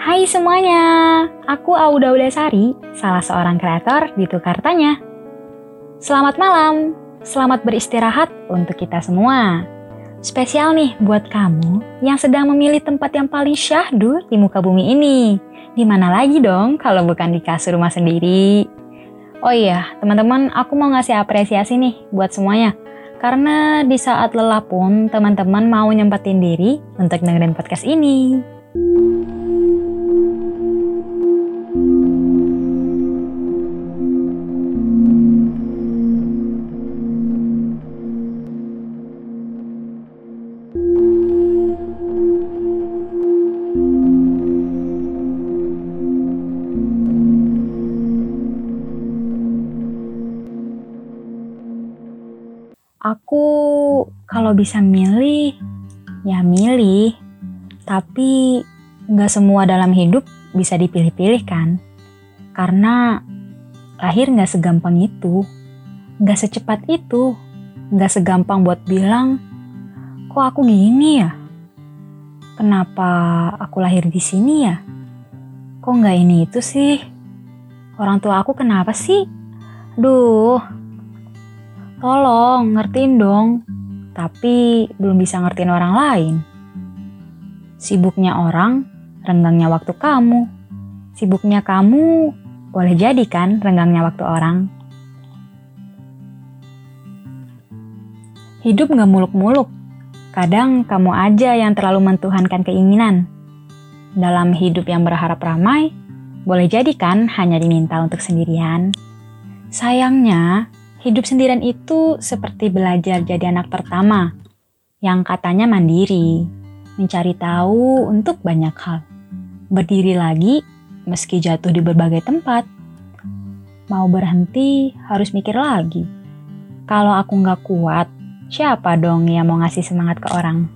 Hai semuanya, aku Auda Udasari, salah seorang kreator di Tukar Tanya. Selamat malam, selamat beristirahat untuk kita semua. Spesial nih buat kamu yang sedang memilih tempat yang paling syahdu di muka bumi ini. Di mana lagi dong kalau bukan di kasur rumah sendiri? Oh iya, teman-teman, aku mau ngasih apresiasi nih buat semuanya. Karena di saat lelah pun teman-teman mau nyempetin diri untuk dengerin podcast ini. Aku kalau bisa milih, ya milih. Tapi nggak semua dalam hidup bisa dipilih-pilih kan. Karena lahir nggak segampang itu. Nggak secepat itu. Nggak segampang buat bilang, kok aku gini ya? Kenapa aku lahir di sini ya? Kok nggak ini itu sih? Orang tua aku kenapa sih? Duh, Tolong, ngertiin dong. Tapi belum bisa ngertiin orang lain. Sibuknya orang, renggangnya waktu kamu. Sibuknya kamu, boleh jadi kan renggangnya waktu orang. Hidup gak muluk-muluk. Kadang kamu aja yang terlalu mentuhankan keinginan. Dalam hidup yang berharap ramai, boleh jadi kan hanya diminta untuk sendirian. Sayangnya, Hidup sendirian itu seperti belajar jadi anak pertama yang katanya mandiri, mencari tahu untuk banyak hal, berdiri lagi meski jatuh di berbagai tempat. Mau berhenti harus mikir lagi. Kalau aku nggak kuat, siapa dong yang mau ngasih semangat ke orang?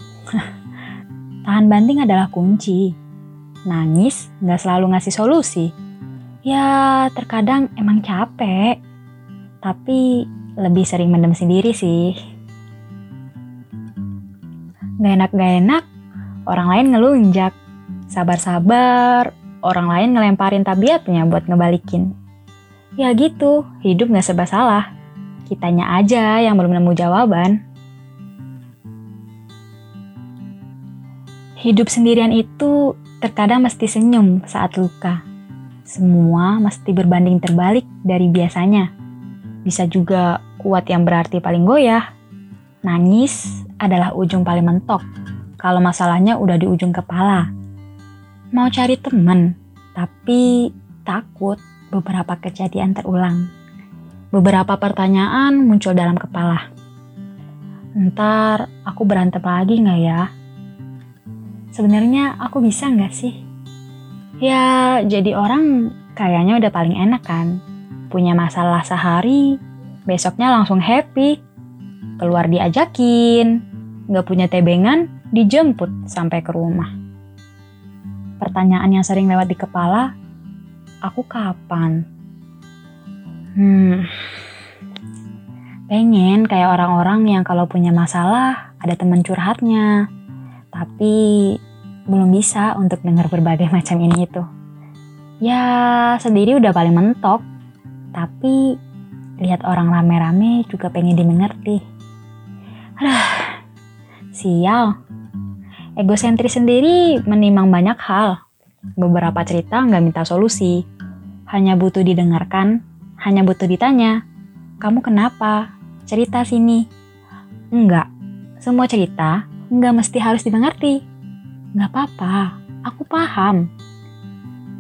Tahan banting adalah kunci. Nangis nggak selalu ngasih solusi. Ya, terkadang emang capek tapi lebih sering mendem sendiri sih. Gak enak gak enak, orang lain ngelunjak. Sabar-sabar, orang lain ngelemparin tabiatnya buat ngebalikin. Ya gitu, hidup gak serba salah. Kitanya aja yang belum nemu jawaban. Hidup sendirian itu terkadang mesti senyum saat luka. Semua mesti berbanding terbalik dari biasanya bisa juga kuat yang berarti paling goyah. Nangis adalah ujung paling mentok kalau masalahnya udah di ujung kepala. Mau cari temen, tapi takut beberapa kejadian terulang. Beberapa pertanyaan muncul dalam kepala. Ntar aku berantem lagi nggak ya? Sebenarnya aku bisa nggak sih? Ya, jadi orang kayaknya udah paling enak kan punya masalah sehari, besoknya langsung happy. Keluar diajakin, nggak punya tebengan, dijemput sampai ke rumah. Pertanyaan yang sering lewat di kepala, aku kapan? Hmm, pengen kayak orang-orang yang kalau punya masalah ada teman curhatnya, tapi belum bisa untuk dengar berbagai macam ini itu. Ya, sendiri udah paling mentok, tapi lihat orang rame-rame juga pengen dimengerti. Aduh, sial. Egosentris sendiri menimang banyak hal. Beberapa cerita nggak minta solusi. Hanya butuh didengarkan, hanya butuh ditanya. Kamu kenapa? Cerita sini. Enggak, semua cerita nggak mesti harus dimengerti. Nggak apa-apa, aku paham.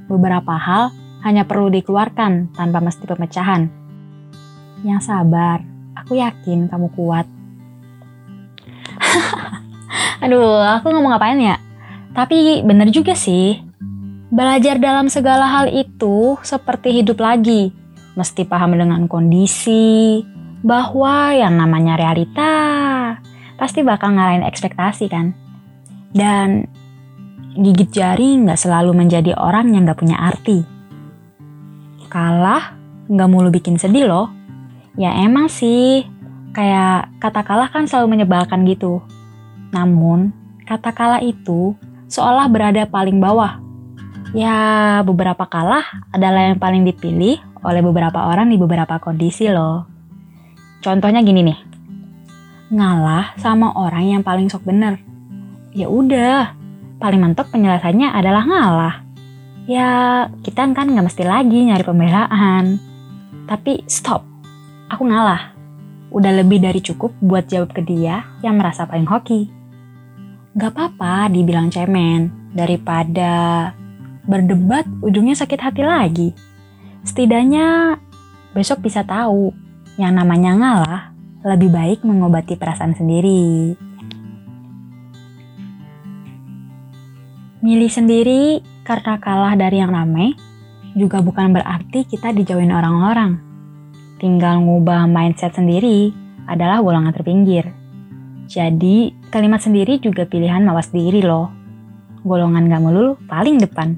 Beberapa hal hanya perlu dikeluarkan tanpa mesti pemecahan. Yang sabar, aku yakin kamu kuat. Aduh, aku ngomong ngapain ya? Tapi bener juga sih. Belajar dalam segala hal itu seperti hidup lagi. Mesti paham dengan kondisi, bahwa yang namanya realita pasti bakal ngalahin ekspektasi kan. Dan gigit jari nggak selalu menjadi orang yang nggak punya arti kalah nggak mulu bikin sedih loh. Ya emang sih, kayak kata kalah kan selalu menyebalkan gitu. Namun, kata kalah itu seolah berada paling bawah. Ya, beberapa kalah adalah yang paling dipilih oleh beberapa orang di beberapa kondisi loh. Contohnya gini nih. Ngalah sama orang yang paling sok bener. Ya udah, paling mentok penyelesaiannya adalah ngalah. Ya, kita kan nggak mesti lagi nyari pembelaan. Tapi stop, aku ngalah. Udah lebih dari cukup buat jawab ke dia yang merasa paling hoki. Gak apa-apa dibilang cemen, daripada berdebat ujungnya sakit hati lagi. Setidaknya besok bisa tahu yang namanya ngalah lebih baik mengobati perasaan sendiri. Milih sendiri karena kalah dari yang ramai juga bukan berarti kita dijauhin orang-orang. Tinggal ngubah mindset sendiri adalah golongan terpinggir. Jadi, kalimat sendiri juga pilihan mawas diri loh. Golongan gak melulu paling depan.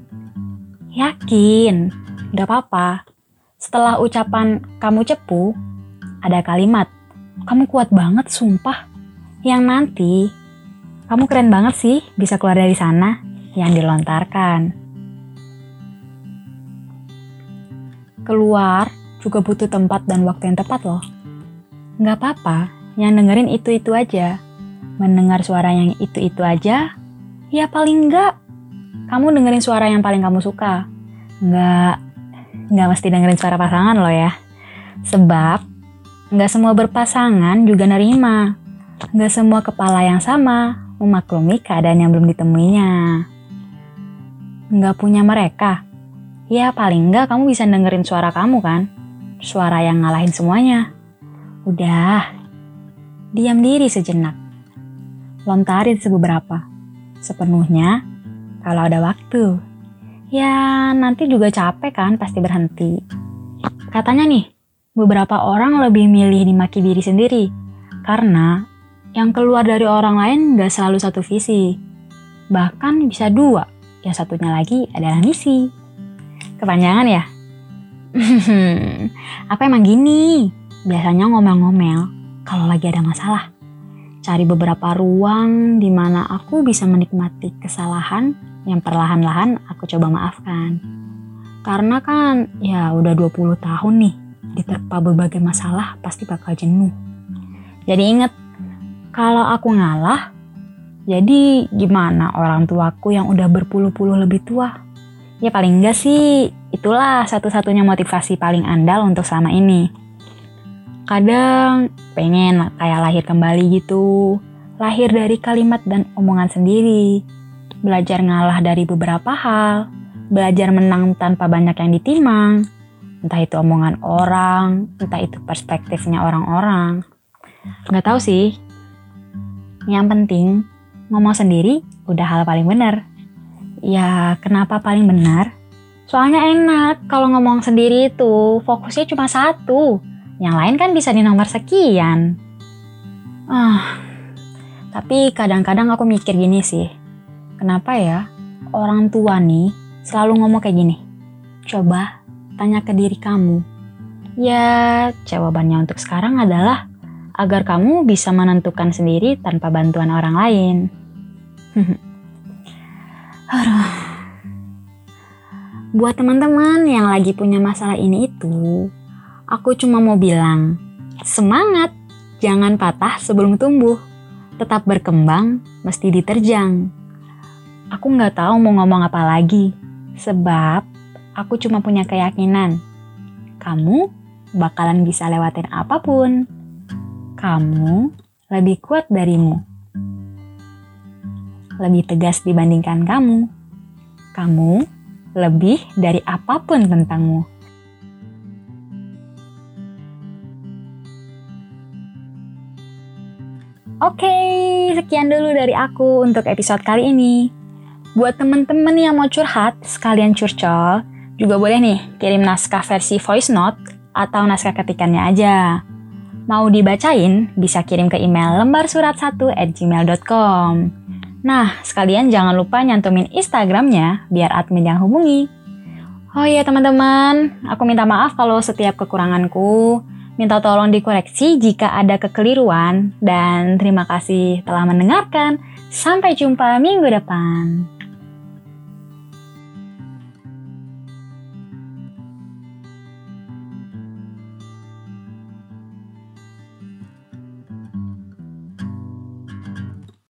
Yakin, gak apa-apa. Setelah ucapan kamu cepu, ada kalimat, kamu kuat banget sumpah. Yang nanti, kamu keren banget sih bisa keluar dari sana yang dilontarkan. Keluar juga butuh tempat dan waktu yang tepat loh. Gak apa-apa, yang dengerin itu-itu aja. Mendengar suara yang itu-itu aja, ya paling enggak kamu dengerin suara yang paling kamu suka. Nggak, nggak mesti dengerin suara pasangan loh ya. Sebab, nggak semua berpasangan juga nerima. Nggak semua kepala yang sama memaklumi keadaan yang belum ditemuinya. Nggak punya mereka. Ya paling nggak kamu bisa dengerin suara kamu kan. Suara yang ngalahin semuanya. Udah, diam diri sejenak. Lontarin sebeberapa. Sepenuhnya kalau ada waktu. Ya, nanti juga capek kan pasti berhenti. Katanya nih, beberapa orang lebih milih dimaki diri sendiri. Karena yang keluar dari orang lain gak selalu satu visi. Bahkan bisa dua, yang satunya lagi adalah misi. Kepanjangan ya? Apa emang gini? Biasanya ngomel-ngomel kalau lagi ada masalah. Cari beberapa ruang di mana aku bisa menikmati kesalahan yang perlahan-lahan aku coba maafkan. Karena kan ya udah 20 tahun nih diterpa berbagai masalah pasti bakal jenuh. Jadi inget, kalau aku ngalah, jadi gimana orang tuaku yang udah berpuluh-puluh lebih tua? Ya paling enggak sih, itulah satu-satunya motivasi paling andal untuk selama ini. Kadang pengen kayak lahir kembali gitu, lahir dari kalimat dan omongan sendiri, belajar ngalah dari beberapa hal, belajar menang tanpa banyak yang ditimang, entah itu omongan orang, entah itu perspektifnya orang-orang. Nggak tahu sih. Yang penting, ngomong sendiri udah hal paling benar. Ya, kenapa paling benar? Soalnya enak kalau ngomong sendiri itu fokusnya cuma satu. Yang lain kan bisa di nomor sekian. Ah, tapi kadang-kadang aku mikir gini sih Kenapa ya orang tua nih selalu ngomong kayak gini? Coba tanya ke diri kamu. Ya, jawabannya untuk sekarang adalah agar kamu bisa menentukan sendiri tanpa bantuan orang lain. Buat teman-teman yang lagi punya masalah ini itu, aku cuma mau bilang, semangat, jangan patah sebelum tumbuh. Tetap berkembang, mesti diterjang. Aku nggak tahu mau ngomong apa lagi, sebab aku cuma punya keyakinan. Kamu bakalan bisa lewatin apa pun. Kamu lebih kuat darimu. Lebih tegas dibandingkan kamu. Kamu lebih dari apa pun tentangmu. Oke, sekian dulu dari aku untuk episode kali ini. Buat temen-temen yang mau curhat, sekalian curcol, juga boleh nih kirim naskah versi voice note atau naskah ketikannya aja. Mau dibacain, bisa kirim ke email lembar surat 1 at gmail.com. Nah, sekalian jangan lupa nyantumin Instagramnya biar admin yang hubungi. Oh iya teman-teman, aku minta maaf kalau setiap kekuranganku. Minta tolong dikoreksi jika ada kekeliruan. Dan terima kasih telah mendengarkan. Sampai jumpa minggu depan.